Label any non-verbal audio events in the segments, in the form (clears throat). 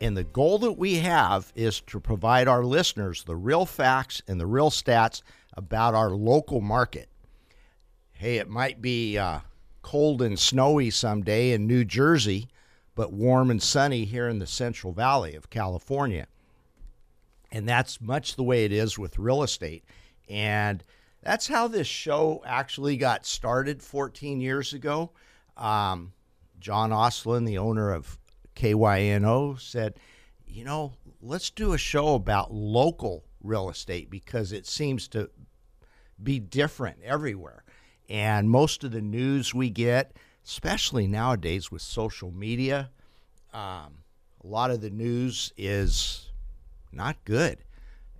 And the goal that we have is to provide our listeners the real facts and the real stats about our local market. Hey, it might be uh, cold and snowy someday in New Jersey, but warm and sunny here in the Central Valley of California. And that's much the way it is with real estate. And that's how this show actually got started 14 years ago. Um, John Ostlund, the owner of KYNO, said, you know, let's do a show about local real estate because it seems to be different everywhere. And most of the news we get, especially nowadays with social media, um, a lot of the news is not good.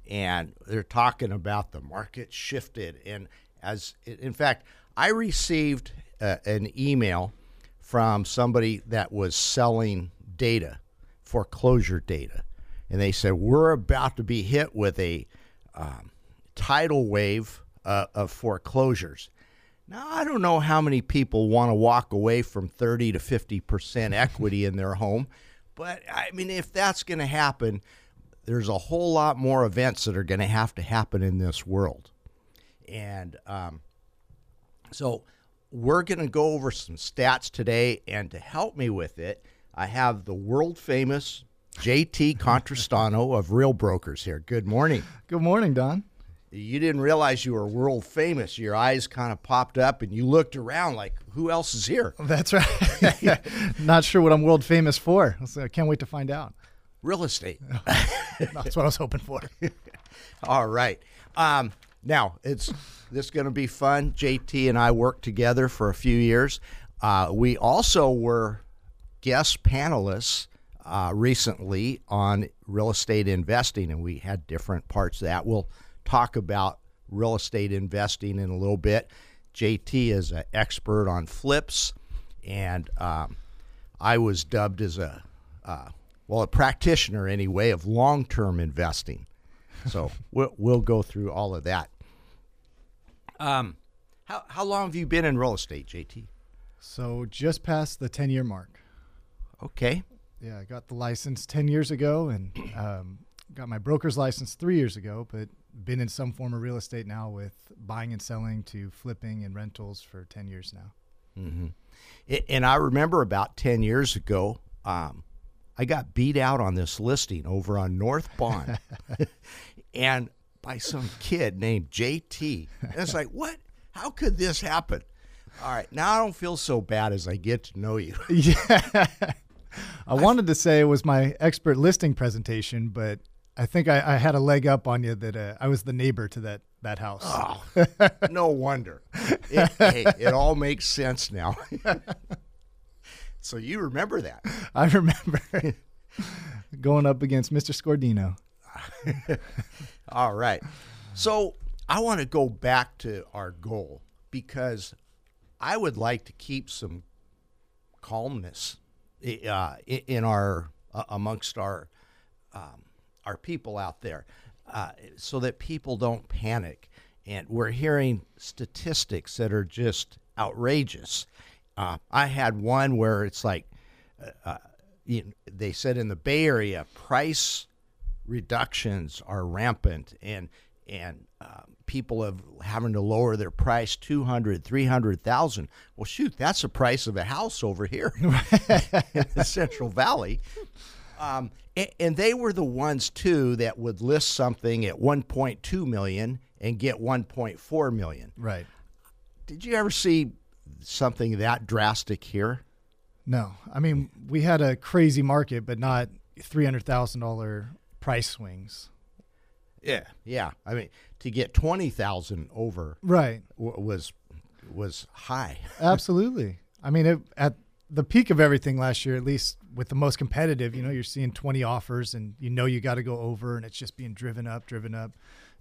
And they're talking about the market shifted. And as in fact, I received uh, an email from somebody that was selling data, foreclosure data. And they said, We're about to be hit with a um, tidal wave uh, of foreclosures. Now, I don't know how many people want to walk away from 30 to 50% (laughs) equity in their home, but I mean, if that's going to happen, there's a whole lot more events that are going to have to happen in this world. And um, so we're going to go over some stats today. And to help me with it, I have the world famous JT Contrastano of Real Brokers here. Good morning. Good morning, Don. You didn't realize you were world famous. Your eyes kind of popped up and you looked around like, who else is here? (laughs) That's right. (laughs) Not sure what I'm world famous for. So I can't wait to find out real estate. (laughs) That's what I was hoping for. All right. Um, now it's this is going to be fun. JT and I worked together for a few years. Uh, we also were guest panelists uh, recently on real estate investing, and we had different parts of that. We'll talk about real estate investing in a little bit. JT is an expert on flips, and um, I was dubbed as a uh, well, a practitioner anyway of long term investing. So (laughs) we'll, we'll go through all of that. Um, how, how long have you been in real estate, JT? So just past the 10 year mark. Okay. Yeah, I got the license 10 years ago and (clears throat) um, got my broker's license three years ago, but been in some form of real estate now with buying and selling to flipping and rentals for 10 years now. Mm-hmm. And I remember about 10 years ago, um, I got beat out on this listing over on North Bond, (laughs) (laughs) and by some kid named JT. And it's like, what? How could this happen? All right, now I don't feel so bad as I get to know you. (laughs) yeah. I wanted to say it was my expert listing presentation, but I think I, I had a leg up on you that uh, I was the neighbor to that that house. Oh, (laughs) no wonder. It, hey, it all makes sense now. (laughs) So you remember that? I remember (laughs) going up against Mr. Scordino. All right. So I want to go back to our goal because I would like to keep some calmness uh, in our uh, amongst our um, our people out there, uh, so that people don't panic. And we're hearing statistics that are just outrageous. Uh, I had one where it's like uh, you know, they said in the Bay Area price reductions are rampant and and uh, people have having to lower their price 200 300,000 well shoot that's the price of a house over here (laughs) in the Central Valley um, and, and, they were the ones too that would list something at 1.2 million and get 1.4 million right did you ever see something that drastic here? No. I mean, we had a crazy market, but not $300,000 price swings. Yeah. Yeah. I mean, to get 20,000 over right w- was was high. (laughs) Absolutely. I mean, it, at the peak of everything last year, at least with the most competitive, you know, you're seeing 20 offers and you know you got to go over and it's just being driven up, driven up.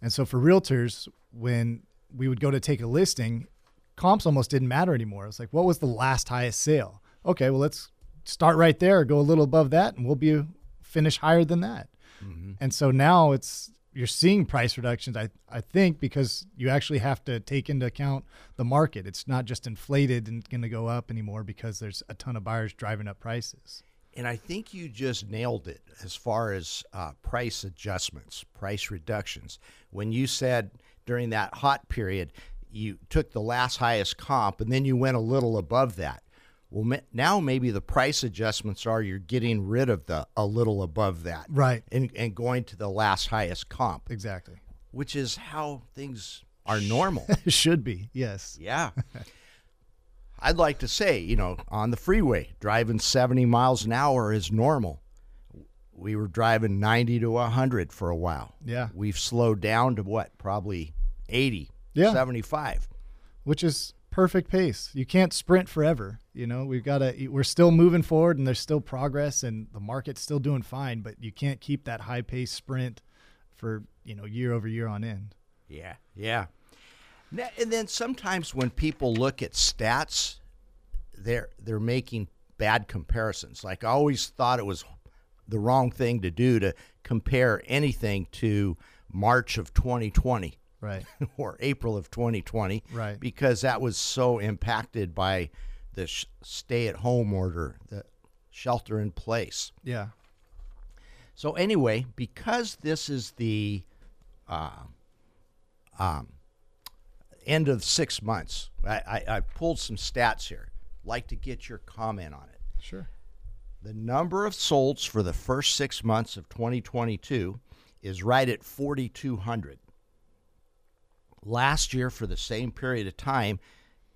And so for realtors, when we would go to take a listing, comps almost didn't matter anymore. It's like, what was the last highest sale? Okay, well, let's start right there, go a little above that, and we'll be finish higher than that. Mm-hmm. And so now it's you're seeing price reductions. I I think because you actually have to take into account the market. It's not just inflated and going to go up anymore because there's a ton of buyers driving up prices. And I think you just nailed it as far as uh, price adjustments, price reductions. When you said during that hot period, you took the last highest comp and then you went a little above that. Well, now maybe the price adjustments are you're getting rid of the a little above that, right, and and going to the last highest comp, exactly, which is how things (laughs) are normal. Should be, yes, yeah. (laughs) I'd like to say, you know, on the freeway, driving 70 miles an hour is normal. We were driving 90 to 100 for a while. Yeah. We've slowed down to what? Probably 80, yeah. 75. Which is perfect pace. You can't sprint forever. You know, we've got to, we're still moving forward and there's still progress and the market's still doing fine, but you can't keep that high pace sprint for, you know, year over year on end. Yeah. Yeah. And then sometimes when people look at stats, they're, they're making bad comparisons. Like I always thought it was the wrong thing to do to compare anything to March of 2020 right. (laughs) or April of 2020 right. because that was so impacted by the sh- stay at home order the shelter in place. Yeah. So anyway because this is the uh, um, end of six months I, I, I pulled some stats here. Like to get your comment on it. Sure. The number of solds for the first six months of 2022 is right at 4200 Last year, for the same period of time,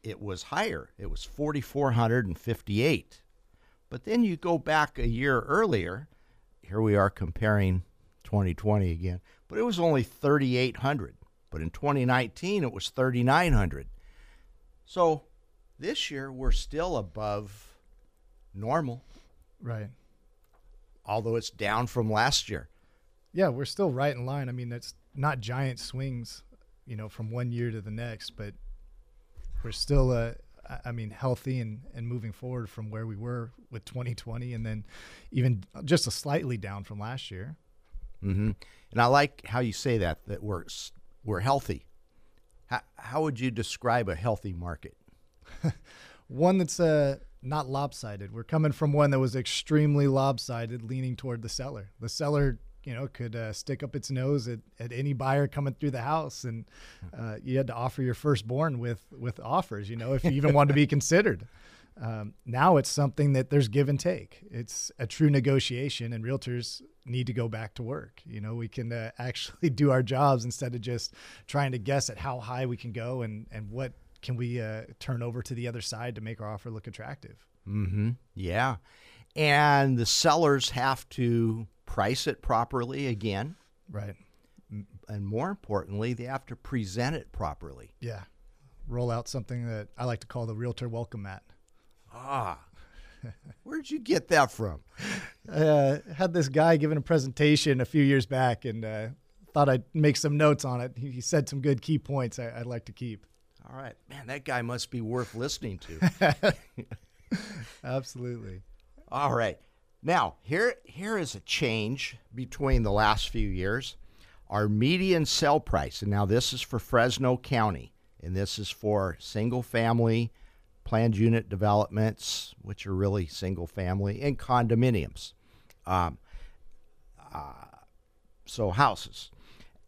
it was higher. It was 4,458. But then you go back a year earlier. Here we are comparing 2020 again, but it was only 3,800. But in 2019, it was 3,900. So this year, we're still above normal. Right. Although it's down from last year. Yeah, we're still right in line. I mean, that's not giant swings you know, from one year to the next, but we're still, uh, I mean, healthy and, and moving forward from where we were with 2020 and then even just a slightly down from last year. Mm-hmm. And I like how you say that, that we're, we're healthy. How, how would you describe a healthy market? (laughs) one that's uh, not lopsided. We're coming from one that was extremely lopsided, leaning toward the seller. The seller you know could uh, stick up its nose at, at any buyer coming through the house. And uh, you had to offer your firstborn with with offers you know if you even wanted to be (laughs) considered. Um, now it's something that there's give and take. It's a true negotiation and realtors need to go back to work. You know we can uh, actually do our jobs instead of just trying to guess at how high we can go and and what can we uh, turn over to the other side to make our offer look attractive. Mm-hmm. Yeah. And the sellers have to price it properly again. Right. And more importantly, they have to present it properly. Yeah. Roll out something that I like to call the realtor welcome mat. Ah. (laughs) Where'd you get that from? I uh, had this guy giving a presentation a few years back and uh, thought I'd make some notes on it. He, he said some good key points I, would like to keep. All right. Man, that guy must be worth listening to. (laughs) Absolutely. All right. Now, here, here is a change between the last few years. Our median sell price, and now this is for Fresno County, and this is for single family planned unit developments, which are really single family, and condominiums. Um, uh, so, houses.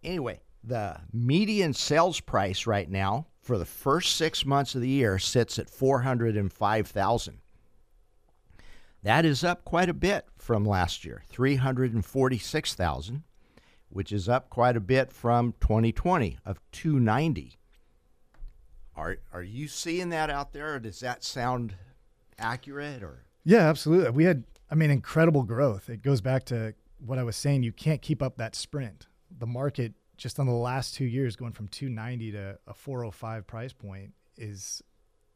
Anyway, the median sales price right now for the first six months of the year sits at 405000 that is up quite a bit from last year, 346,000, which is up quite a bit from 2020 of 290. Are are you seeing that out there does that sound accurate or Yeah, absolutely. We had I mean incredible growth. It goes back to what I was saying, you can't keep up that sprint. The market just on the last 2 years going from 290 to a 405 price point is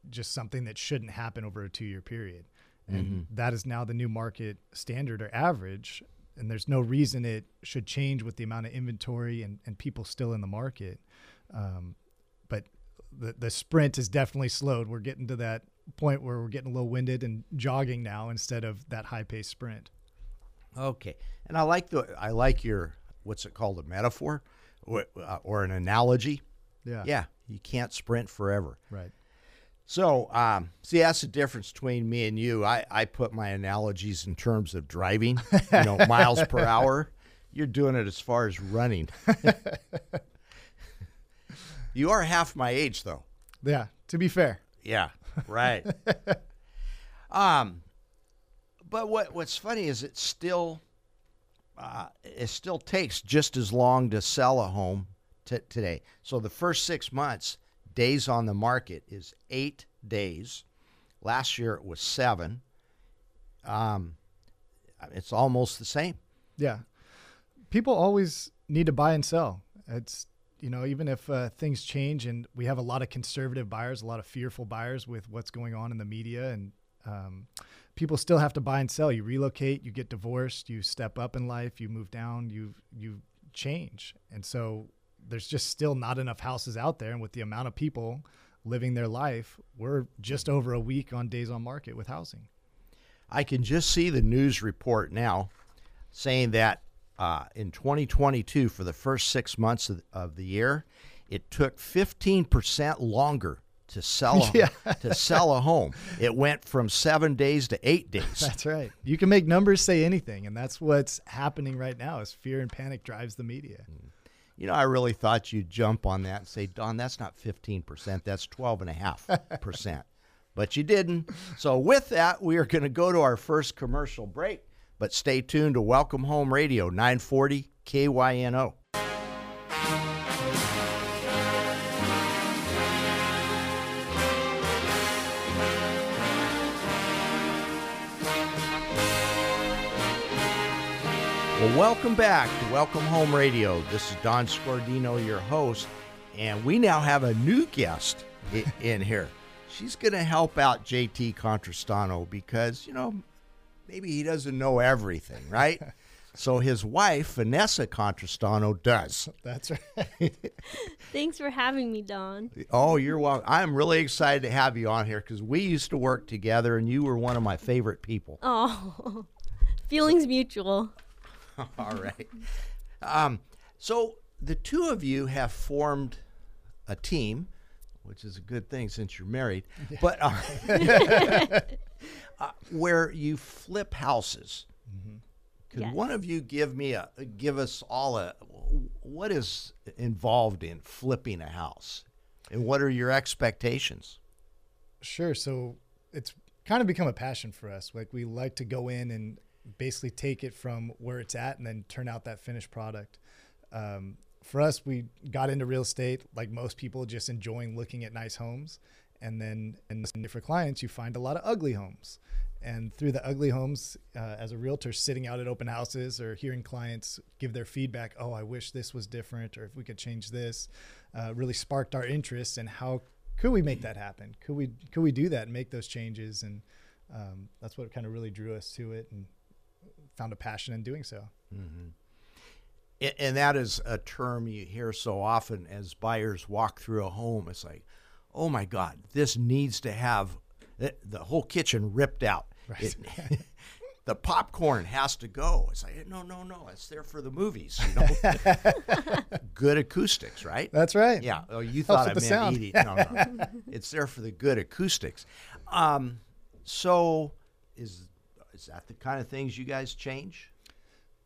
just something that shouldn't happen over a 2-year period and that is now the new market standard or average. And there's no reason it should change with the amount of inventory and, and people still in the market. Um, but the the sprint is definitely slowed. We're getting to that point where we're getting a little winded and jogging now instead of that high paced sprint. Okay, and I like the I like your what's it called a metaphor or, uh, or an analogy. Yeah. Yeah, you can't sprint forever. Right. So, um, see, that's the difference between me and you. I, I put my analogies in terms of driving, you know, (laughs) miles per hour. You're doing it as far as running. (laughs) you are half my age, though. Yeah. To be fair. Yeah, right. (laughs) um, but what what's funny is it still uh, it still takes just as long to sell a home t- today. So the first six months, days on the market is eight days. Last year it was seven. Um, it's almost the same. Yeah. People always need to buy and sell. It's, you know, even if uh, things change and we have a lot of conservative buyers, a lot of fearful buyers with what's going on in the media, and um, people still have to buy and sell. You relocate, you get divorced, you step up in life, you move down, you you change, and so there's just still not enough houses out there. And with the amount of people living their life, we're just over a week on days on market with housing. I can just see the news report now saying that uh, in 2022, for the first six months of, of the year, it took 15% longer to sell a, (laughs) Yeah. to sell a home. It went from seven days to eight days. That's right. You can make numbers say anything, and that's what's happening right now. Is fear and panic drives the media. You know, I really thought you'd jump on that and say, Don, that's not 15%, that's 12.5%. but you didn't. So, with that, we are going to go to our first commercial break. But stay tuned to Welcome Home Radio, 940 KYNO. Well, welcome back to Welcome Home Radio. This is Don Scordino, your host, and we now have a new guest (laughs) in here. She's going to help out JT Contrastano because, you know, maybe he doesn't know everything, right? (laughs) so his wife, Vanessa Contrastano, does. (laughs) That's right. Thanks for having me, Don. Oh, you're welcome. I'm really excited to have you on here because we used to work together and you were one of my favorite people. Oh, feelings mutual. (laughs) All right. Um, so the two of you have formed a team, which is a good thing since you're married, (laughs) but uh, (laughs) uh, where you flip houses. Could Yes. one of you give me a give us all a what is involved in flipping a house, and what are your expectations? Sure. So it's kind of become a passion for us. Like we like to go in and basically take it from where it's at and then turn out that finished product. Um, for us, we got into real estate like most people, just enjoying looking at nice homes. And then, and for clients, you find a lot of ugly homes. And through the ugly homes, uh, as a realtor, sitting out at open houses or hearing clients give their feedback, oh, I wish this was different, or if we could change this, uh, really sparked our interest in how could we make that happen? Could we could we do that and make those changes? And um, that's what kind of really drew us to it, and found a passion in doing so. A- And that is a term you hear so often as buyers walk through a home. It's like, oh my God, this needs to have the, the whole kitchen ripped out. It- (laughs) the popcorn has to go. It's like, no, no, no, it's there for the movies. You know? (laughs) good acoustics, right? That's right. Yeah. Oh, you Helps thought I meant eating. No, no. (laughs) it's there for the good acoustics. Um, so, is is that the kind of things you guys change?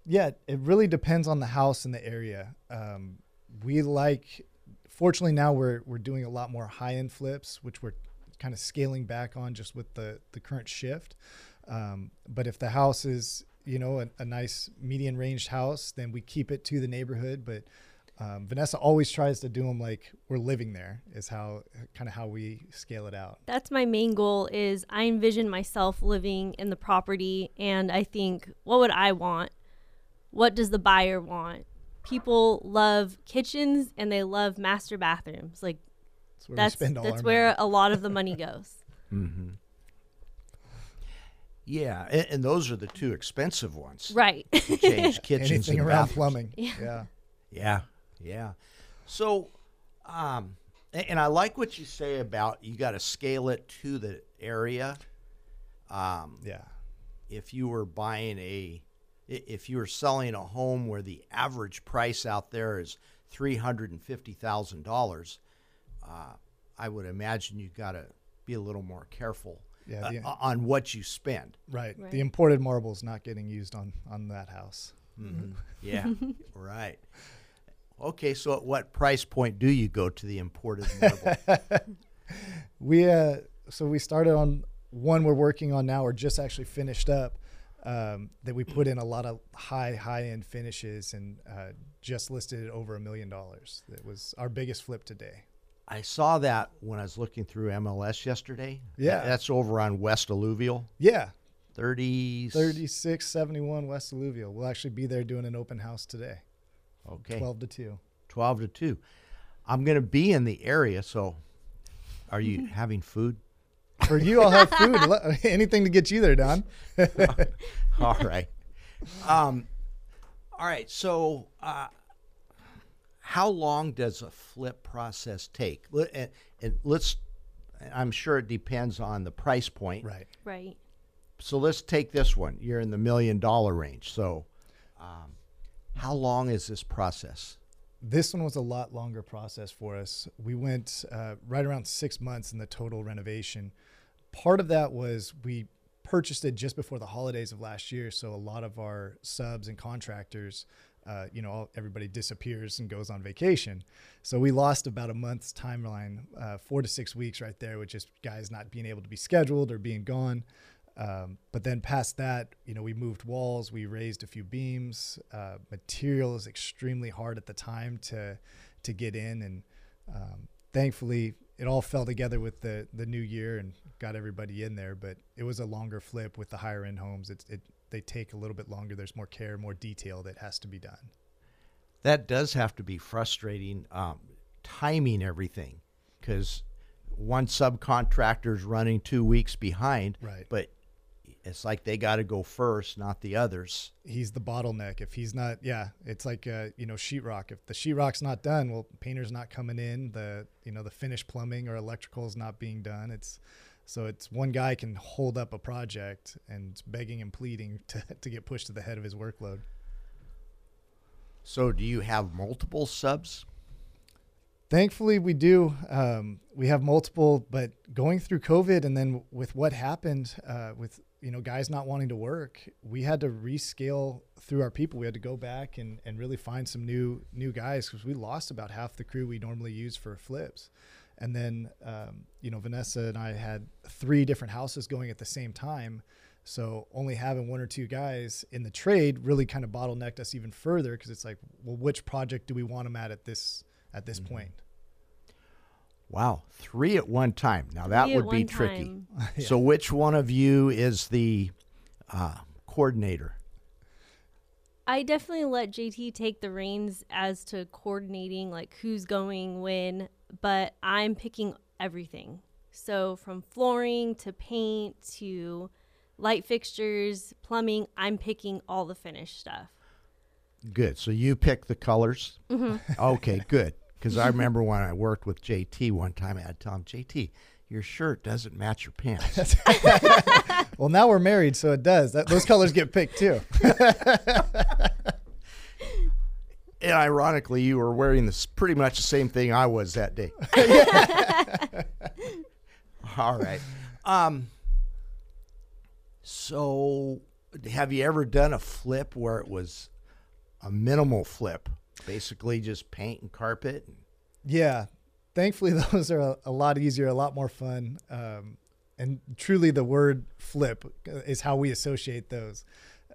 Yeah, it really depends on the house and the area. Um, we like, fortunately, now we're we're doing a lot more high end flips, which we're kind of scaling back on just with the the current shift. Um, but if the house is you know a, a nice median ranged house, then we keep it to the neighborhood. But um, Vanessa always tries to do them like we're living there. Is how kind of how we scale it out. That's my main goal is I envision myself living in the property and I think what would I want? What does the buyer want? People love kitchens and they love master bathrooms. Like That's where that's we spend all that's our where money. a lot of the money goes. (laughs) mm-hmm. Yeah, and, and those are the two expensive ones. Right. change (laughs) kitchens Anything and around bathrooms. plumbing. Yeah. Yeah, yeah. So, um, a- and I like what you say about you got to scale it to the area. Um, Yeah. if you were buying a, if you were selling a home where the average price out there is three hundred and fifty thousand dollars, uh, I would imagine you got to be a little more careful Yeah, uh, on what you spend. Right. Right. The imported marble is not getting used on on that house. Yeah, (laughs) right. Okay, so at what price point do you go to the imported marble? (laughs) We uh so we started on one we're working on now or just actually finished up um, that we put in a lot of high high end finishes and uh, just listed over a million dollars. That was our biggest flip today. I saw that when I was looking through MLS yesterday. Yeah. That's over on West Alluvial. Yeah, 30. 3671 West Alluvial. We'll actually be there doing an open house today, Okay. 12 to 2. 12 to 2. I'm going to be in the area, so are you (laughs) having food? For you, I'll have food. (laughs) Anything to get you there, Don. (laughs) All right. Um, all right. So, uh, how long does a flip process take? And, and let's, I'm sure it depends on the price point. Right. right. So let's take this one. You're in the million dollar range. So, um, how long is this process? This one was a lot longer process for us. We went uh, right around six months in the total renovation. Part of that was we purchased it just before the holidays of last year, so a lot of our subs and contractors, uh, you know, all, everybody disappears and goes on vacation. So we lost about a month's timeline, uh, four to six weeks right there, with just guys not being able to be scheduled or being gone. Um, but then past that, you know, we moved walls, we raised a few beams. Uh, material is extremely hard at the time to to get in, and um, thankfully, it all fell together with the the new year and got everybody in there. But it was a longer flip with the higher end homes. It, it they take a little bit longer. There's more care, more detail that has to be done. That does have to be frustrating, um, timing everything, because one subcontractor is running two weeks behind. Right. But it's like they got to go first, not the others. He's the bottleneck. If he's not, yeah, it's like uh, you know sheetrock. If the sheetrock's not done, well, painter's not coming in. The you know the finished plumbing or electrical is not being done. It's so it's one guy can hold up a project and begging and pleading (laughs) to to get pushed to the head of his workload. So, do you have multiple subs? Thankfully, we do. Um, we have multiple, but going through COVID and then with what happened uh, with you know guys not wanting to work, we had to rescale through our people. We had to go back and, and really find some new new guys because we lost about half the crew we normally use for flips. And then um, you know Vanessa and I had three different houses going at the same time. So only having one or two guys in the trade really kind of bottlenecked us even further because it's like, well, which project do we want them at at this at this point? Wow, three at one time. Now that Three would be tricky. time. (laughs) So, which one of you is the uh, coordinator? I definitely let JT take the reins as to coordinating like who's going when, but I'm picking everything. So from flooring to paint to light fixtures, plumbing, I'm picking all the finished stuff. Good. So you pick the colors. Mm-hmm. (laughs) Okay, good. Because I remember when I worked with JT one time, I had to tell him, JT, your shirt doesn't match your pants. (laughs) Well, now we're married, so it does. That, those colors get picked too. (laughs) and ironically, you were wearing this pretty much the same thing I was that day. (laughs) All right. Um. So, have you ever done a flip where it was a minimal flip, basically just paint and carpet? Yeah, thankfully (laughs) those are a, a lot easier, a lot more fun, um, and truly the word "flip" is how we associate those.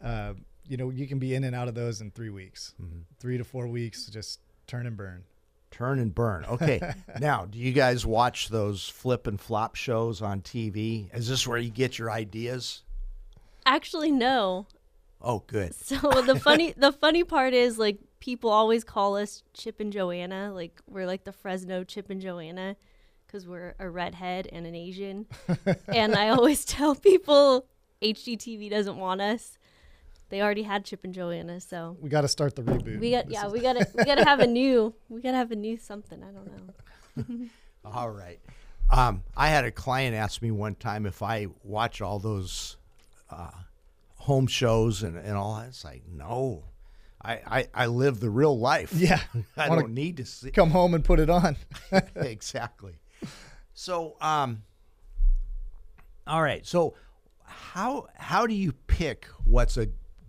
Uh, you know, you can be in and out of those in three weeks, three to four weeks, just turn and burn. Turn and burn. Okay. (laughs) now, do you guys watch those flip and flop shows on TV? Is this where you get your ideas? Actually, no. Oh, good. So the funny (laughs) the funny part is like people always call us Chip and Joanna, like we're like the Fresno Chip and Joanna because we're a redhead and an Asian. (laughs) and I always tell people HGTV doesn't want us. They already had Chip and Joanna, so We got to start the reboot. we got This yeah we gotta we gotta have a (laughs) new we gotta have a new something. I don't know. (laughs) All right. Um, I had a client ask me one time if I watch all those uh, home shows and, and all that. It's like, no, I, I, I live the real life. Yeah. (laughs) I don't need to see. come home and put it on. (laughs) (laughs) exactly. So, um, all right. So, how how do you pick what's a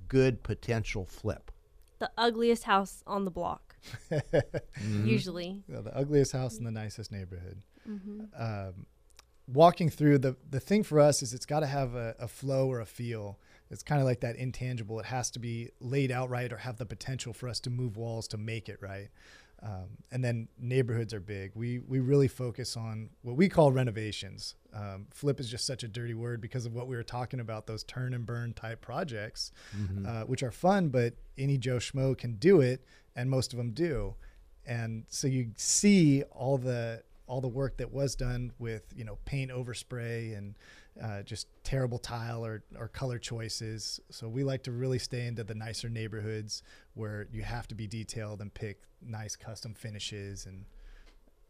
good potential flip? The ugliest house on the block. Usually. Yeah, the ugliest house in the nicest neighborhood. Um, walking through the the thing for us is it's got to have a, a flow or a feel. It's kind of like that intangible. It has to be laid out right or have the potential for us to move walls to make it right. Um, and then neighborhoods are big. We we really focus on what we call renovations. Um, flip is just such a dirty word because of what we were talking about. Those turn and burn type projects, uh, which are fun, but any Joe Schmo can do it, and most of them do. And so you see all the all the work that was done with you know paint overspray and uh, just terrible tile or, or color choices. So we like to really stay into the nicer neighborhoods where you have to be detailed and pick nice custom finishes and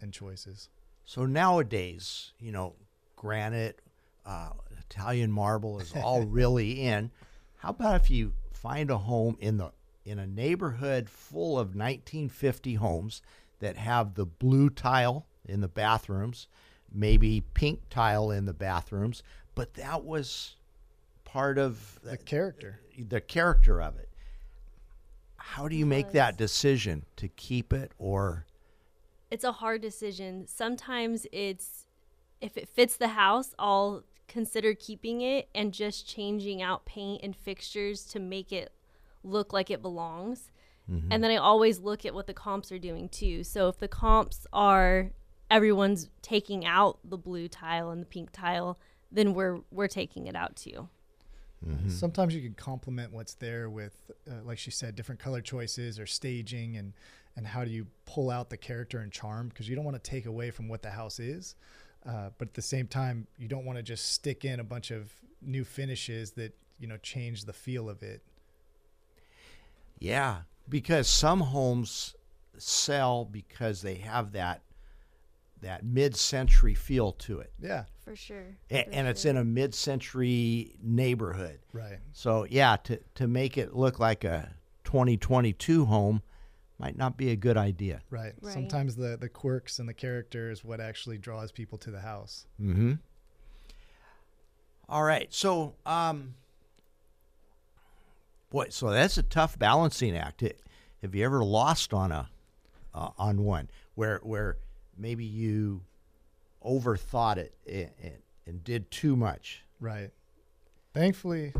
and choices. So nowadays, you know, granite, uh, Italian marble is all (laughs) really in. How about if you find a home in the in a neighborhood full of 1950 homes that have the blue tile in the bathrooms, maybe pink tile in the bathrooms, but that was part of The character. the character of it. How do you make that decision to keep it or It's a hard decision. Sometimes it's if it fits the house, I'll consider keeping it and just changing out paint and fixtures to make it look like it belongs. Mm-hmm. And then I always look at what the comps are doing too. So if the comps are everyone's taking out the blue tile and the pink tile, then we're we're taking it out too. Sometimes you can complement what's there with, uh, like she said, different color choices or staging, and and how do you pull out the character and charm because you don't want to take away from what the house is, uh, but at the same time you don't want to just stick in a bunch of new finishes that you know change the feel of it. Yeah, because some homes sell because they have that that mid-century feel to it, Yeah, For sure. A- for and it's in a mid-century neighborhood. right. So yeah, to to make it look like a 2022 home might not be a good idea. Right. Right. Sometimes the the quirks and the character is what actually draws people to the house. Mm-hmm. All right, so um, boy, so that's a tough balancing act. It, have you ever lost on a uh, on one where where maybe you overthought it and, and, and did too much? Right. Thankfully,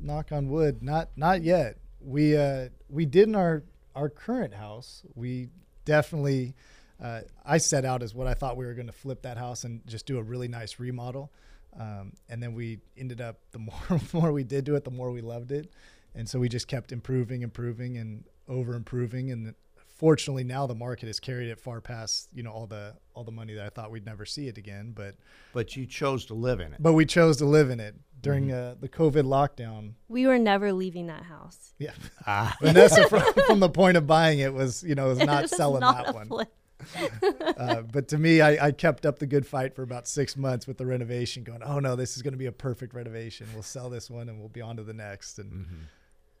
knock on wood, not not yet. We uh, we did in our our current house. We definitely. Uh, I set out as what I thought we were going to flip that house and just do a really nice remodel, um, and then we ended up the (laughs) more more we did do it, the more we loved it, and so we just kept improving, improving, and over improving. And fortunately, now the market has carried it far past you know all the all the money that I thought we'd never see it again, but But you chose to live in it. but we chose to live in it during uh, the COVID lockdown. we were never leaving that house. Yeah, (laughs) Ah, (laughs) Vanessa from, from the point of buying it was you know was (laughs) not was selling not that one. flip. Uh, but to me, I, I kept up the good fight for about six months with the renovation, going, oh no, this is going to be a perfect renovation. We'll sell this one and we'll be on to the next. And Mm-hmm.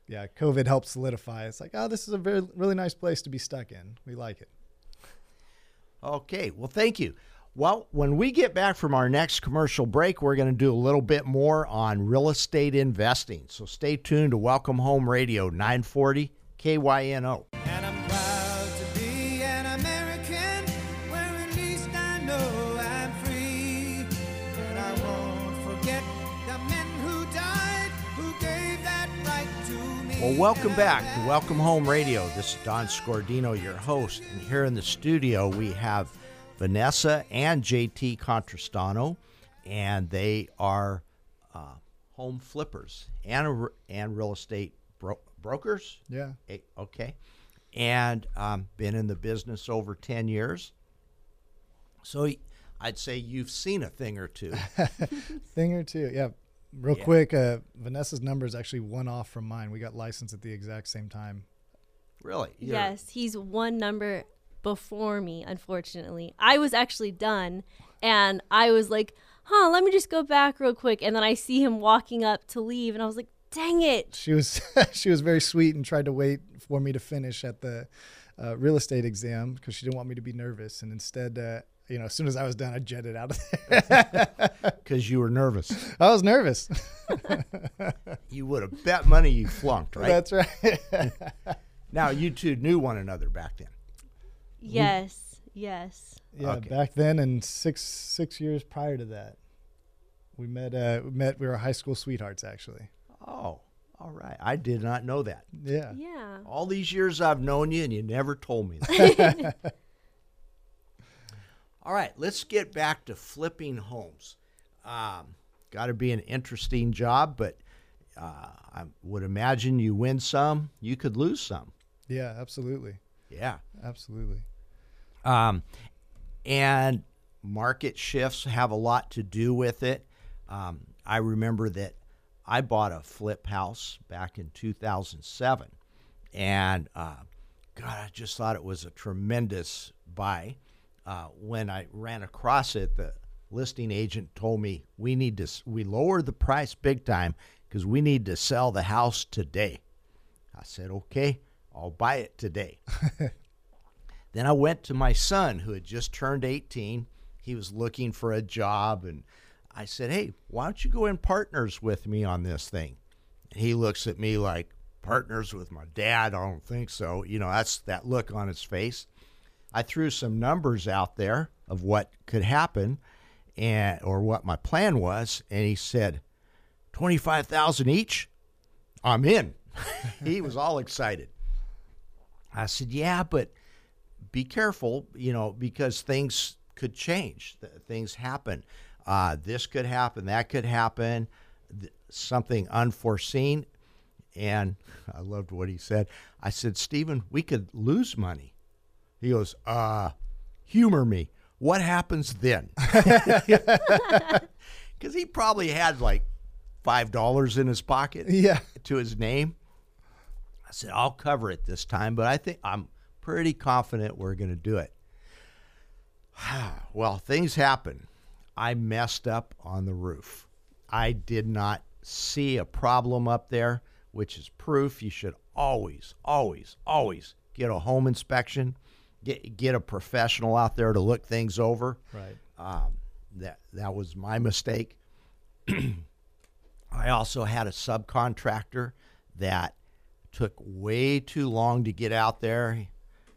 Yeah, COVID helped solidify. It's like, oh, this is a very really nice place to be stuck in. We like it. Okay, well, thank you. Well, when we get back from our next commercial break, we're going to do a little bit more on real estate investing. So stay tuned to Welcome Home Radio 940 KYNO. Well, welcome back to Welcome Home Radio. This is Don Scordino, your host. And here in the studio, we have Vanessa and JT Contrastano, and they are uh, home flippers and, and real estate bro- brokers. Yeah. Okay. And um, been in the business over 10 years. So I'd say you've seen a thing or two. (laughs) thing or two. Yeah. Real Yeah. quick, uh, Vanessa's number is actually one off from mine. We got licensed at the exact same time. Really? You're- Yes, he's one number before me, unfortunately. I was actually done and I was like, huh, let me just go back real quick. And then I see him walking up to leave and I was like, dang it. She was (laughs) she was very sweet and tried to wait for me to finish at the uh, real estate exam because she didn't want me to be nervous. And instead, uh, you know, as soon as I was done, I jetted out of there. (laughs) Because you were nervous. I was nervous. (laughs) You would have bet money you flunked, right? That's right. (laughs) now, you two knew one another back then. Yes, yes. yeah, Okay. back then and six six years prior to that, we met. Uh, we met. We were high school sweethearts, actually. Oh, all right. I did not know that. Yeah. Yeah. All these years I've known you, and you never told me that. All right, let's get back to flipping homes. Um, Got to be an interesting job, but uh, I would imagine you win some, you could lose some. Yeah. Absolutely. Yeah. Absolutely. Um, and market shifts have a lot to do with it. Um, I remember that I bought a flip house back in 2007, and uh, God, I just thought it was a tremendous buy. Uh, when I ran across it, the listing agent told me we need to we lowered the price big time because we need to sell the house today. I said, okay, I'll buy it today. (laughs) Then I went to my son who had just turned 18. He was looking for a job and I said, "Hey, why don't you go in partners with me on this thing?" And he looks at me like, "Partners with my dad? I don't think so." You know, that's that look on his face. I threw some numbers out there of what could happen and or what my plan was, and he said, 25,000 each? I'm in." (laughs) he was all excited. I said, "Yeah, but be careful, you know, because things could change. Th- Things happen. Uh, this could happen. That could happen. Th- something unforeseen. And (laughs) I loved what he said. I said, Stephen, we could lose money. He goes, uh, humor me. What happens then? (laughs) (laughs) Because he probably had like $5 in his pocket Yeah. to his name. I said, I'll cover it this time, but I think I'm pretty confident we're going to do it. (sighs) well, things happen. I messed up on the roof. I did not see a problem up there, which is proof you should always, always, always get a home inspection, get get a professional out there to look things over. Right. Um, that that was my mistake. (clears throat) I also had a subcontractor that took way too long to get out there.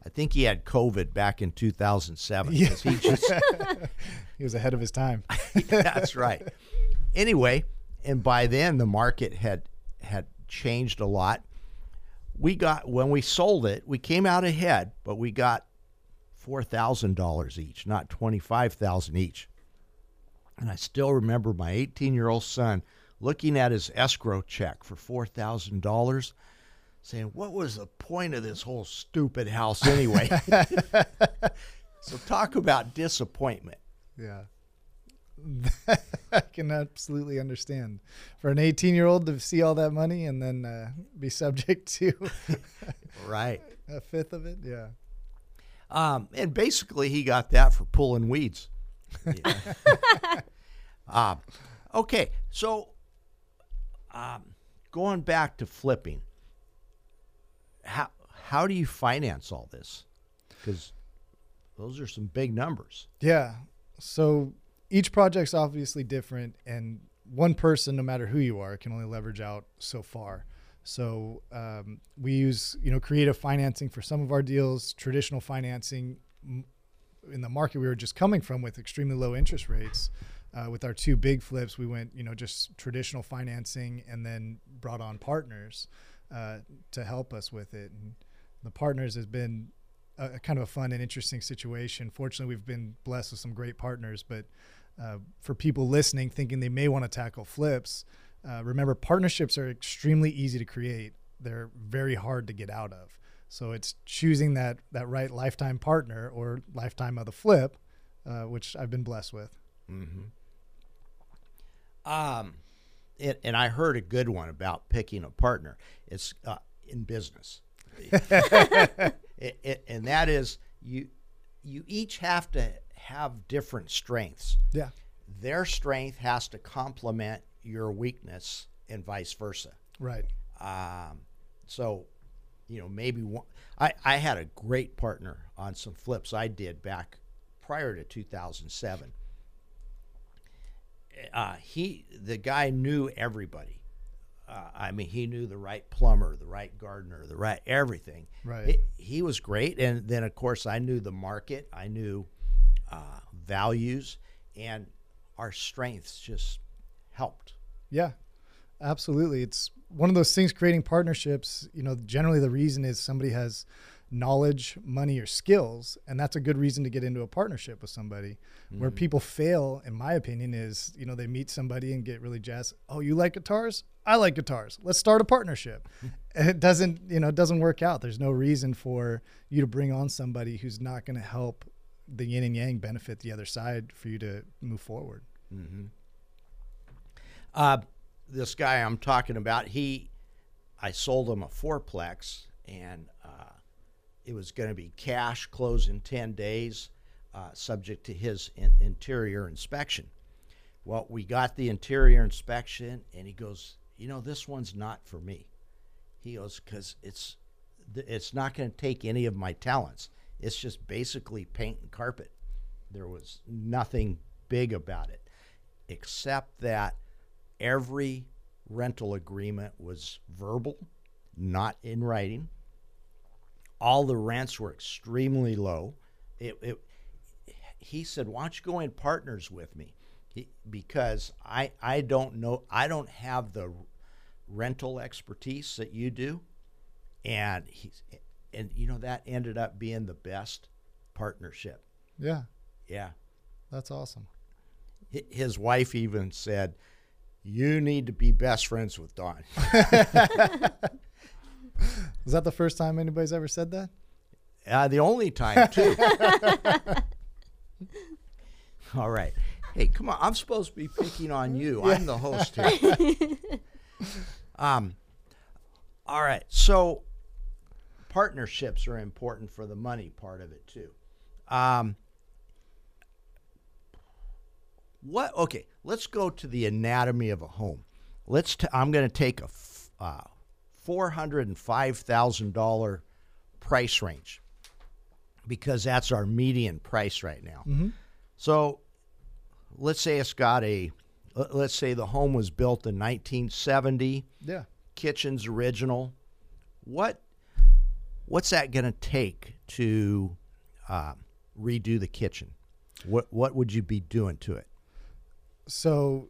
I think he had COVID back in 2007. 'cause He just, (laughs) He was ahead of his time. (laughs) that's right. Anyway, and by then the market had had changed a lot. We got when we sold it, we came out ahead, but we got four thousand dollars each, not twenty five thousand each. And I still remember my 18 year old son looking at his escrow check for four thousand dollars, saying, "What was the point of this whole stupid house anyway?" (laughs) so talk about disappointment. Yeah. (laughs) I can absolutely understand. For an 18 year old to see all that money and then uh, be subject to (laughs) Right. a fifth of it, yeah. Um, and basically, he got that for pulling weeds. Yeah. (laughs) um, okay, so um, going back to flipping, how how do you finance all this? Because those are some big numbers. Yeah. So each project's obviously different, and one person, no matter who you are, can only leverage out so far. So um, we use, you know, creative financing for some of our deals, traditional financing in the market we were just coming from with extremely low interest rates. Uh, with our two big flips, we went, you know, just traditional financing and then brought on partners uh, to help us with it. And the partners has been a, a kind of a fun and interesting situation. Fortunately, we've been blessed with some great partners, but uh, for people listening, thinking they may want to tackle flips, uh, remember partnerships are extremely easy to create. They're very hard to get out of. So it's choosing that that right lifetime partner or lifetime of the flip, uh, which I've been blessed with. Um, and, and I heard a good one about picking a partner. It's uh, in business, (laughs) It- it- and that is you. You each have to have different strengths. Yeah. Their strength has to complement your weakness, and vice versa. Right. Um, so, you know, maybe one. I, I had a great partner on some flips I did back prior to 2007. Uh, he, the guy knew everybody. Uh, I mean, he knew the right plumber, the right gardener, the right everything. Right. It- he was great, and then of course I knew the market, I knew uh, values, and our strengths just helped. Yeah, absolutely. It's one of those things creating partnerships. You know, generally the reason is somebody has knowledge, money, or skills, and that's a good reason to get into a partnership with somebody. Where mm. people fail, in my opinion, is you know they meet somebody and get really jazzed. Oh, you like guitars? I like guitars. Let's start a partnership. (laughs) and it doesn't, you know, it doesn't work out. There's no reason for you to bring on somebody who's not going to help the yin and yang benefit the other side for you to move forward. Mm-hmm. Uh, this guy I'm talking about, he, I sold him a fourplex, and uh, it was going to be cash, close in ten days, uh, subject to his in- interior inspection. Well, we got the interior inspection, and he goes, "You know, this one's not for me." He goes, "Because it's, th- it's not going to take any of my talents. It's just basically paint and carpet. There was nothing big about it, except that." Every rental agreement was verbal, not in writing. All the rents were extremely low. It, it, he said, "Why don't you go in partners with me?" He, because I I don't know I don't have the rental expertise that you do, and he's and you know that ended up being the best partnership. Yeah, Yeah, that's awesome. His wife even said, "You need to be best friends with Don." (laughs) Is that the first time anybody's ever said that? Uh, the only time too. (laughs) All right. Hey, come on. I'm supposed to be picking on you. I'm the host (laughs) here. um, all right. So partnerships are important for the money part of it too. Um, what? Okay. Let's go to the anatomy of a home. Let's. T- I'm going to take a f- uh, four hundred and five thousand dollar price range because that's our median price right now. So let's say it's got a let- let's say the home was built in 1970, Yeah. kitchen's original. What what's that going to take to uh, redo the kitchen? What what would you be doing to it? So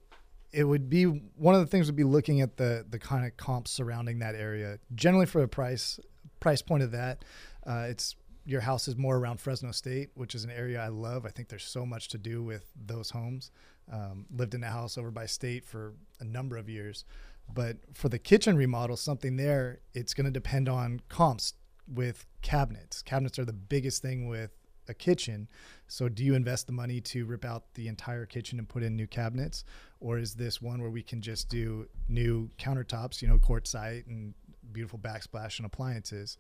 it would be one of the things would be looking at the the kind of comps surrounding that area. Generally, for a price price point of that, uh, it's your house is more around Fresno State, which is an area I love. I think there's so much to do with those homes. Um, lived in a house over by State for a number of years, but for the kitchen remodel, something there, it's going to depend on comps with cabinets. Cabinets are the biggest thing with a kitchen. So, do you invest the money to rip out the entire kitchen and put in new cabinets, or is this one where we can just do new countertops, you know, quartzite and beautiful backsplash and appliances?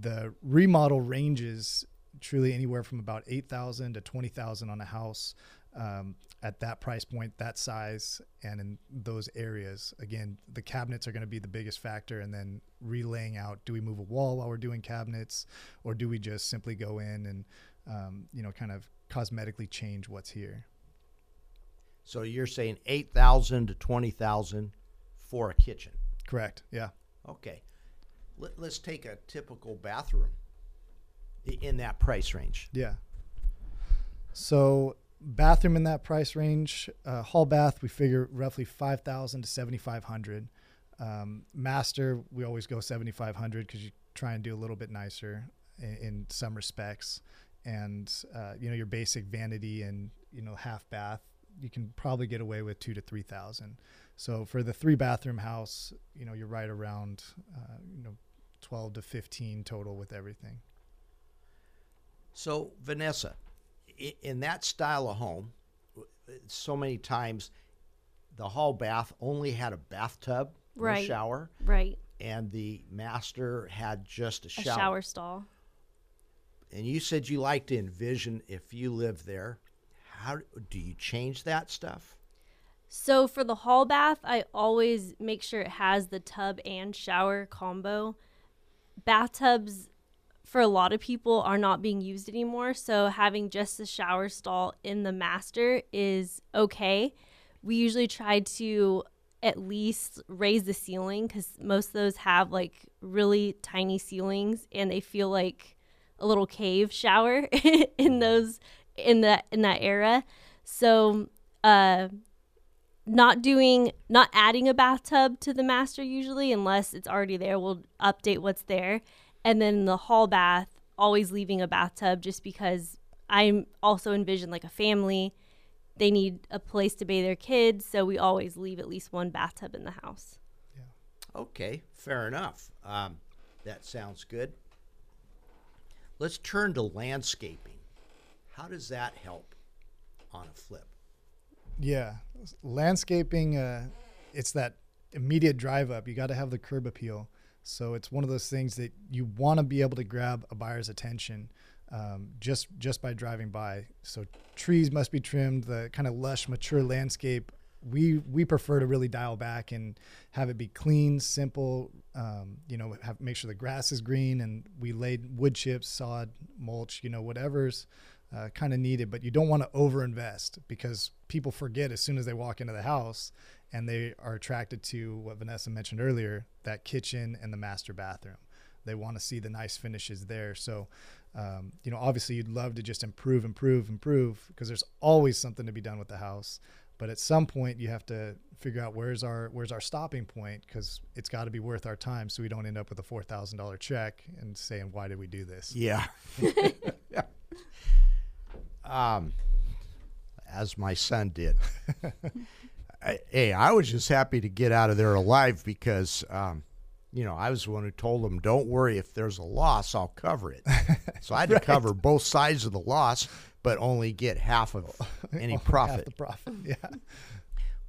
The remodel ranges truly anywhere from about eight thousand to twenty thousand on a house um, at that price point, that size, and in those areas. Again, the cabinets are going to be the biggest factor, and then relaying out: do we move a wall while we're doing cabinets, or do we just simply go in and um, you know kind of cosmetically change what's here? So you're saying 8,000 to 20,000 for a kitchen. Correct. Yeah. Okay. Let, let's take a typical bathroom in that price range. Yeah. So bathroom in that price range, uh, hall bath we figure roughly five thousand to seventy five hundred. Um, master we always go seventy five hundred because you try and do a little bit nicer in, in some respects, and uh, you know your basic vanity and you know half bath you can probably get away with two to three thousand. So for the three bathroom house, you know you're right around uh, you know twelve to fifteen total with everything. So, Vanessa, in that style of home, so many times the hall bath only had a bathtub, no Right. shower, Right. and the master had just a A shower. shower stall. And you said you like to envision if you live there. How do you change that stuff? So for the hall bath, I always make sure it has the tub and shower combo. Bathtubs for a lot of people are not being used anymore, so having just the shower stall in the master is okay. We usually try to at least raise the ceiling cuz most of those have like really tiny ceilings and they feel like a little cave shower (laughs) in those in that in that era. So uh not doing not adding a bathtub to the master usually unless it's already there we'll update what's there and then the hall bath always leaving a bathtub just because I'm also envision like a family they need a place to bathe their kids so we always leave at least one bathtub in the house Yeah. Okay, fair enough. Um, that sounds good. Let's turn to landscaping. How does that help on a flip? Yeah, landscaping. Uh, it's that immediate drive up. You got to have the curb appeal. So it's one of those things that you want to be able to grab a buyer's attention um, just just by driving by. So trees must be trimmed. The kind of lush, mature landscape. We we prefer to really dial back and have it be clean, simple. Um, you know, have make sure the grass is green and we laid wood chips, sod, mulch. You know, whatever's uh, kind of needed, but you don't want to overinvest because people forget as soon as they walk into the house and they are attracted to what Vanessa mentioned earlier that kitchen and the master bathroom. They want to see the nice finishes there. So, um, you know, obviously you'd love to just improve, improve, improve because there's always something to be done with the house. But at some point, you have to figure out where's our where's our stopping point because it's got to be worth our time, so we don't end up with a four thousand dollar check and saying why did we do this? Yeah. (laughs) um, as my son did. (laughs) I, hey, I was just happy to get out of there alive because, um, you know, I was the one who told him, "Don't worry, if there's a loss, I'll cover it." (laughs) So I had to cover both sides of the loss, but only get half of (laughs) any profit. Half the profit. (laughs) Yeah,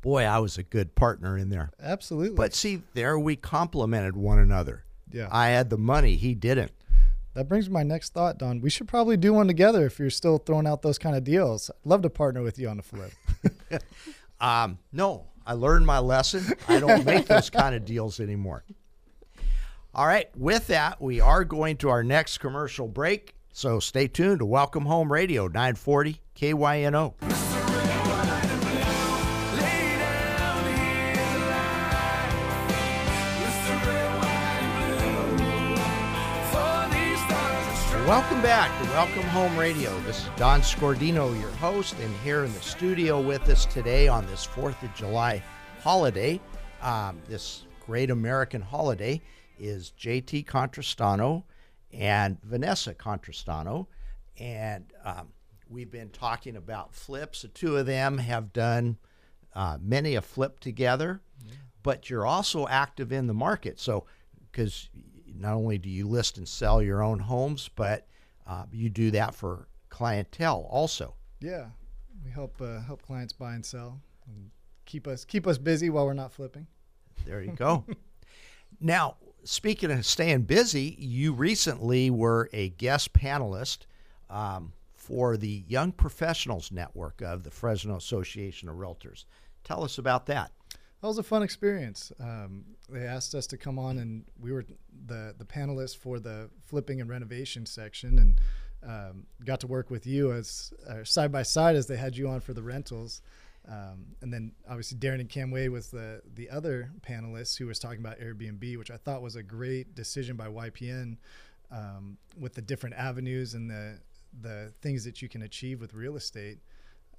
Boy, I was a good partner in there. absolutely. But see, there we complemented one another. yeah, I had the money, he didn't. That brings my next thought, Don. We should probably do one together if you're still throwing out those kind of deals. I'd love to partner with you on the flip. (laughs) Um, no, I learned my lesson. I don't make those kind of deals anymore. All right, with that, we are going to our next commercial break. So stay tuned to Welcome Home Radio 940 KYNO. Welcome back to Welcome Home Radio. This is Don Scordino, your host, and here in the studio with us today on this 4th of July holiday, um, this great American holiday, is JT Contrastano and Vanessa Contrastano. And um, we've been talking about flips. The two of them have done uh, many a flip together, but you're also active in the market. So, because not only do you list and sell your own homes, but uh, you do that for clientele also. yeah, we help uh, help clients buy and sell, and keep us keep us busy while we're not flipping. There you go. (laughs) now, speaking of staying busy, you recently were a guest panelist um, for the Young Professionals Network of the Fresno Association of Realtors. Tell us about that. That was a fun experience. Um, they asked us to come on, and we were the the panelists for the flipping and renovation section, and um, got to work with you as uh, side by side as they had you on for the rentals. Um, and then obviously Darren and Cam Wade was the the other panelists who was talking about Airbnb, which I thought was a great decision by YPN um, with the different avenues and the the things that you can achieve with real estate,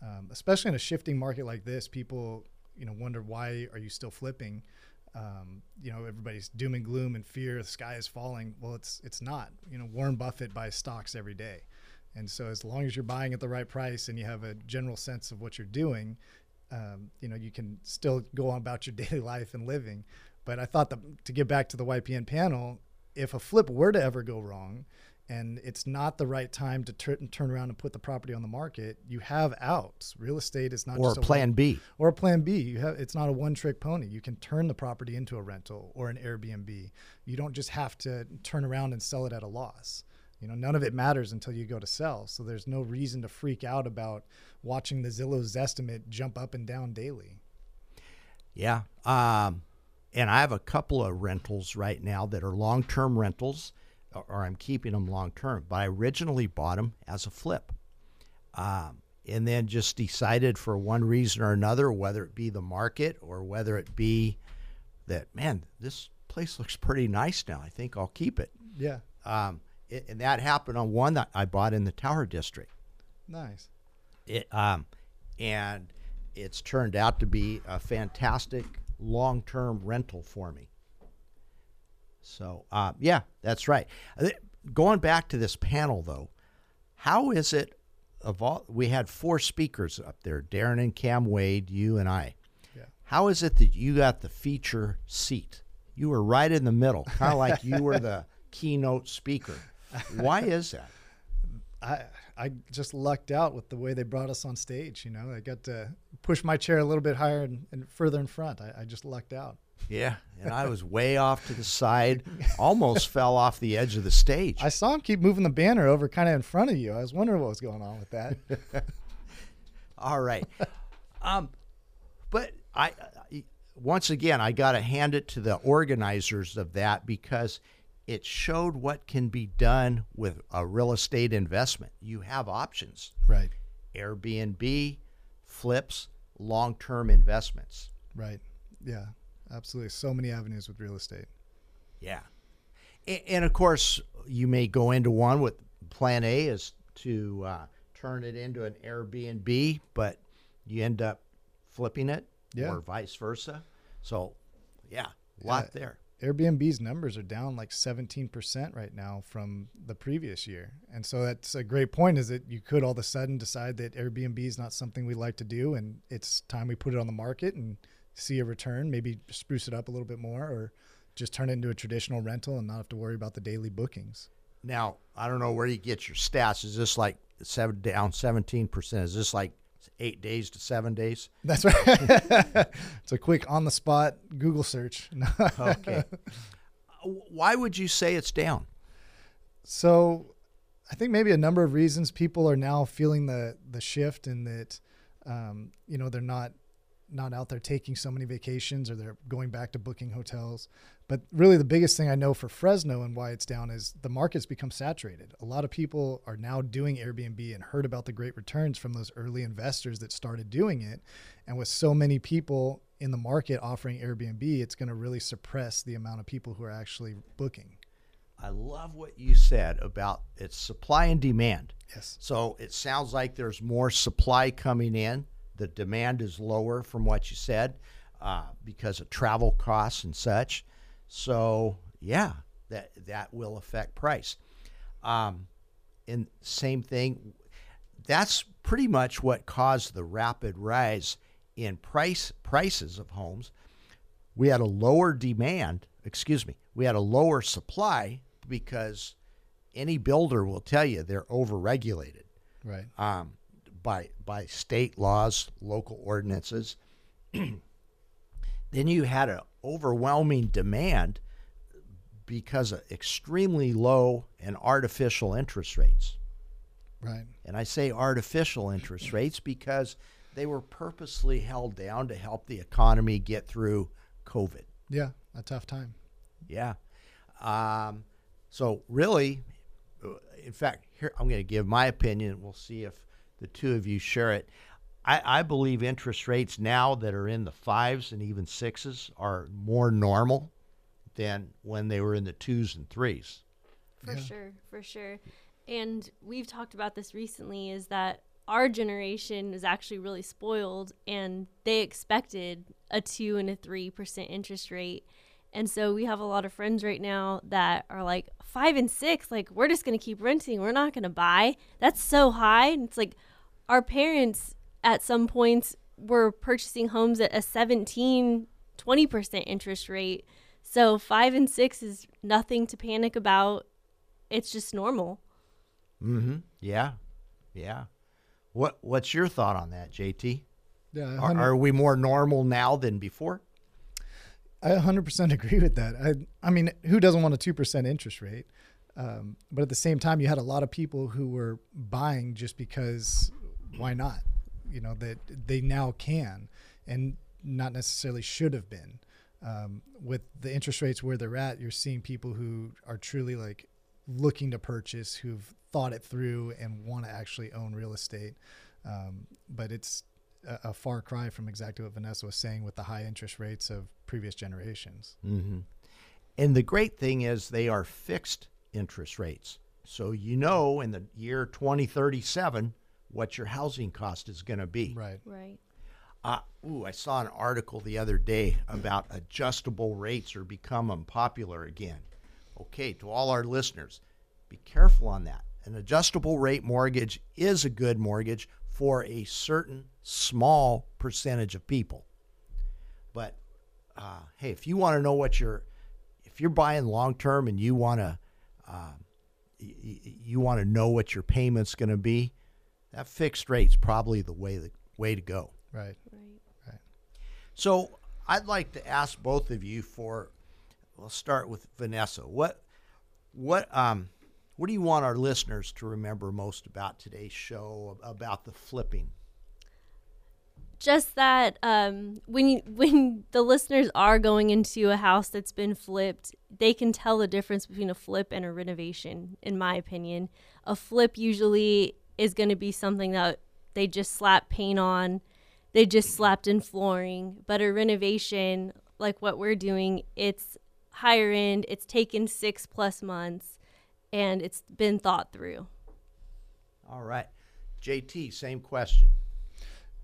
um, especially in a shifting market like this. People you know wonder why are you still flipping? Um, you know everybody's doom and gloom and fear the sky is falling. Well it's it's not. You know warren buffett buys stocks every day and so as long as you're buying at the right price and you have a general sense of what you're doing um, you know you can still go on about your (laughs) daily life and living but i thought that to get back to the ypn panel if a flip were to ever go wrong and it's not the right time to tur- turn around and put the property on the market, you have outs. Real estate is not Or just a plan one- B. or a plan B. You have it's not a one trick pony. You can turn the property into a rental or an Airbnb. You don't just have to turn around and sell it at a loss. You know, none of it matters until you go to sell. So there's no reason to freak out about watching the Zillow's estimate jump up and down daily. Yeah. Um, and I have a couple of rentals right now that are long term rentals, or, or I'm keeping them long term. But I originally bought them as a flip. Um, and then just decided for one reason or another, whether it be the market or whether it be that, man, this place looks pretty nice now. I think I'll keep it. Yeah. Um, it and that happened on one that I bought in the Tower District. Nice. It, um, and it's turned out to be a fantastic long-term rental for me. So, uh, yeah, that's right. Uh, Going back to this panel, though, how is it? Of all, we had four speakers up there: Darren and Cam Wade, you and I. Yeah. How is it that you got the feature seat? You were right in the middle, kind of like you were the (laughs) keynote speaker. Why is that? (laughs) I I just lucked out with the way they brought us on stage. You know, I got to push my chair a little bit higher and, and further in front. I, I just lucked out. Yeah, and I was (laughs) way off to the side, almost fell off the edge of the stage. I saw him keep moving the banner over kind of in front of you. I was wondering what was going on with that. (laughs) All right, um, but I, I once again I got to hand it to the organizers of that because it showed what can be done with a real estate investment. You have options: right. Airbnb, flips, long-term investments. Right. Yeah. Absolutely. So many avenues with real estate. Yeah. And of course, you may go into one with plan A is to uh, turn it into an Airbnb, but you end up flipping it Yeah. or vice versa. So, yeah, a lot Yeah. there. Airbnb's numbers are down like 17% right now from the previous year. And so that's a great point is that you could all of a sudden decide that Airbnb is not something we like to do and it's time we put it on the market and see a return, maybe spruce it up a little bit more or just turn it into a traditional rental and not have to worry about the daily bookings. Now, I don't know where you get your stats. Is this like seven down 17%? Is this like eight days to seven days? That's right. (laughs) it's a quick on the spot Google search. (laughs) Okay. Why would you say it's down? So, I think maybe a number of reasons people are now feeling the the shift in that, um, you know, they're not not out there taking so many vacations or they're going back to booking hotels. But really, the biggest thing I know for Fresno and why it's down is the market's become saturated. A lot of people are now doing Airbnb and heard about the great returns from those early investors that started doing it. And with so many people in the market offering Airbnb, it's going to really suppress the amount of people who are actually booking. I love what you said about its supply and demand. Yes. So it sounds like there's more supply coming in. The demand is lower from what you said uh, because of travel costs and such. So yeah, that that will affect price. Um, and same thing. That's pretty much what caused the rapid rise in price prices of homes. We had a lower demand. Excuse me. We had a lower supply because any builder will tell you they're overregulated Right. um, by by state laws, local ordinances. then you had an overwhelming demand because of extremely low and artificial interest rates. Right. And I say artificial interest rates because they were purposely held down to help the economy get through COVID. Yeah, a tough time. Yeah. Um, so really, uh, in fact, here I'm going to give my opinion. We'll see if the two of you share it. I, I believe interest rates now that are in the fives and even sixes are more normal than when they were in the twos and threes. For Yeah. sure, for sure. And we've talked about this recently is that our generation is actually really spoiled and they expected a 2 and a 3% interest rate. And so we have a lot of friends right now that are like 5 and 6 like we're just going to keep renting. We're not going to buy. That's so high. And it's like our parents at some points were purchasing homes at a 17 20% interest rate. So 5 and 6 is nothing to panic about it's just normal. Mm-hmm. Yeah. Yeah. What What's your thought on that, JT? Yeah, Are, are we more normal now than before? I 100% (laughs) agree with that. I, I mean, who doesn't want a 2% interest rate? Um, but at the same time, you had a lot of people who were buying just because why not? You know, that they now can and not necessarily should have been. Um, with the interest rates where they're at, you're seeing people who are truly like looking to purchase, who've thought it through and want to actually own real estate. Um, but it's a, a far cry from exactly what Vanessa was saying with the high interest rates of previous generations. Mm-hmm. And the great thing is they are fixed interest rates. So you know in the year 2037 what your housing cost is going to be. Right. Right. Uh, ooh, I saw an article the other day about adjustable rates are becoming popular again. Okay, to all our listeners, be careful on that. An adjustable rate mortgage is a good mortgage for a certain small percentage of people. But uh, hey, if you want to know what you're, if you're buying long term and you want to, uh, y- y- you want to know what your payment's going to be, that fixed rate's probably the way the way to go. Right. Right. So I'd like to ask both of you for. We'll start with Vanessa. What, what, um, what do you want our listeners to remember most about today's show about the flipping? just that um, when you, when the listeners are going into a house that's been flipped, they can tell the difference between a flip and a renovation. In my opinion, a flip usually is going to be something that they just slap paint on, they just slapped in flooring. But a renovation, like what we're doing, it's higher end. It's taken six plus months, and it's been thought through. All right, JT, same question.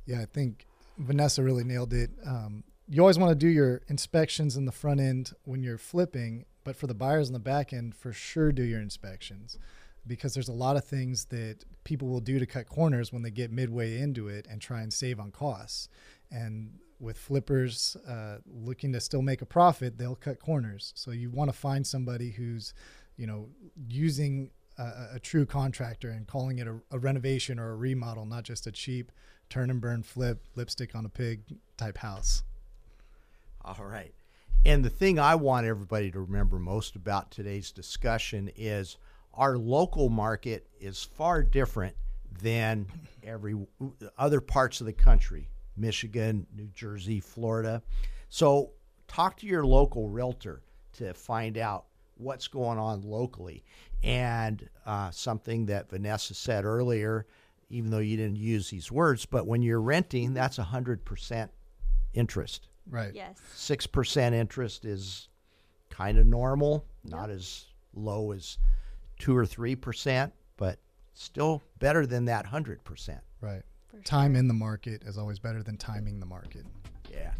Yeah, I think Vanessa really nailed it. Um, you always want to do your inspections in the front end when you're flipping, but for the buyers in the back end, for sure do your inspections because there's a lot of things that people will do to cut corners when they get midway into it and try and save on costs. And with flippers uh, looking to still make a profit, they'll cut corners. So you want to find somebody who's, you know, using a, a true contractor and calling it a, a renovation or a remodel, not just a cheap turn and burn flip lipstick on a pig type house. All right. And the thing I want everybody to remember most about today's discussion is our local market is far different than every other parts of the country Michigan, New Jersey, Florida. So talk to your local realtor to find out what's going on locally. And uh, something that Vanessa said earlier, even though you didn't use these words, but when you're renting, that's 100% interest. Right. Yes. Six percent interest is kind of normal, not as low as two or three percent, but still better than that hundred percent. Right. For Time in the market is always better than timing the market. Yeah.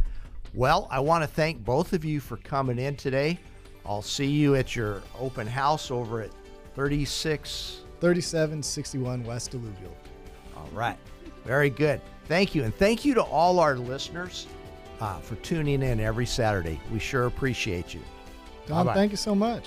Well, I want to thank both of you for coming in today. I'll see you at your open house over at 36. 3761 West Alluvial. All right. Very good. Thank you. And thank you to all our listeners uh, for tuning in every Saturday. We sure appreciate you. Don, Bye-bye. thank you so much.